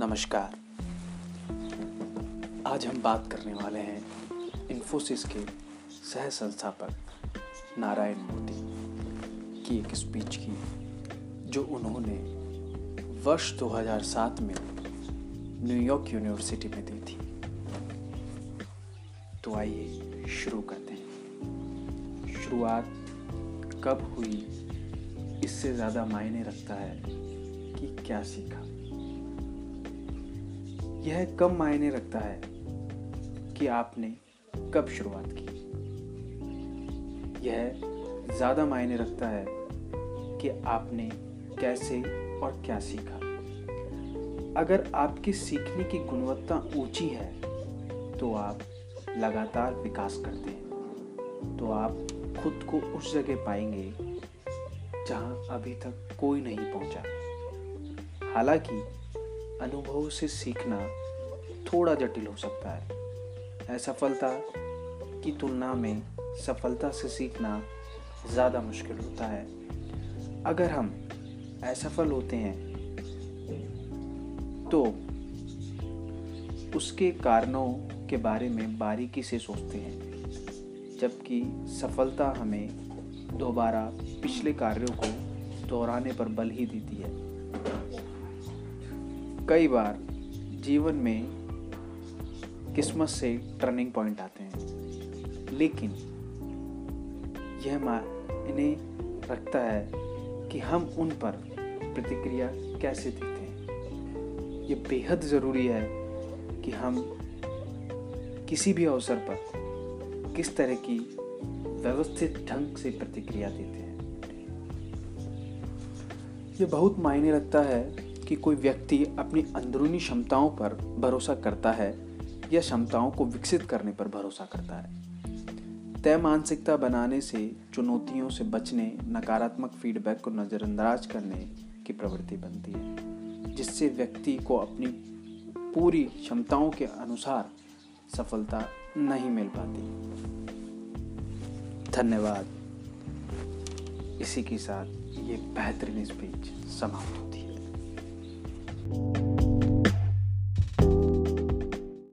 नमस्कार। आज हम बात करने वाले हैं इन्फोसिस के सह संस्थापक नारायण मूर्ति की एक स्पीच की, जो उन्होंने वर्ष 2007 में न्यूयॉर्क यूनिवर्सिटी में दी थी। तो आइए शुरू करते हैं। शुरुआत कब हुई? इससे ज़्यादा मायने रखता है कि क्या सीखा? यह कम मायने रखता है कि आपने कब शुरुआत की? यह ज़्यादा मायने रखता है कि आपने कैसे और क्या सीखा। अगर आपकी सीखने की गुणवत्ता ऊँची है तो आप लगातार विकास करते हैं। तो आप खुद को उस जगह पाएँगे जहाँ अभी तक कोई नहीं पहुँचा। हालाँकि अनुभव से सीखना थोड़ा जटिल हो सकता है। असफलता की तुलना में सफलता से सीखना ज़्यादा मुश्किल होता है। अगर हम असफल होते हैं तो उसके कारणों के बारे में बारीकी से सोचते हैं, जबकि सफलता हमें दोबारा पिछले कार्यों को दोहराने पर बल ही देती है। कई बार जीवन में किस्मत से टर्निंग पॉइंट आते हैं। लेकिन यह मायने रखता है कि हम उन पर प्रतिक्रिया कैसे देते हैं। ये बेहद ज़रूरी है कि हम किसी भी अवसर पर किस तरह की व्यवस्थित ढंग से प्रतिक्रिया देते हैं। ये बहुत मायने रखता है कि कोई व्यक्ति अपनी अंदरूनी क्षमताओं पर भरोसा करता है या क्षमताओं को विकसित करने पर भरोसा करता है। तय मानसिकता बनाने से चुनौतियों से बचने, नकारात्मक फीडबैक को नज़रअंदाज करने की प्रवृत्ति बनती है, जिससे व्यक्ति को अपनी पूरी क्षमताओं के अनुसार सफलता नहीं मिल पाती। धन्यवाद। इसी के साथ ये बेहतरीन स्पीच समाप्त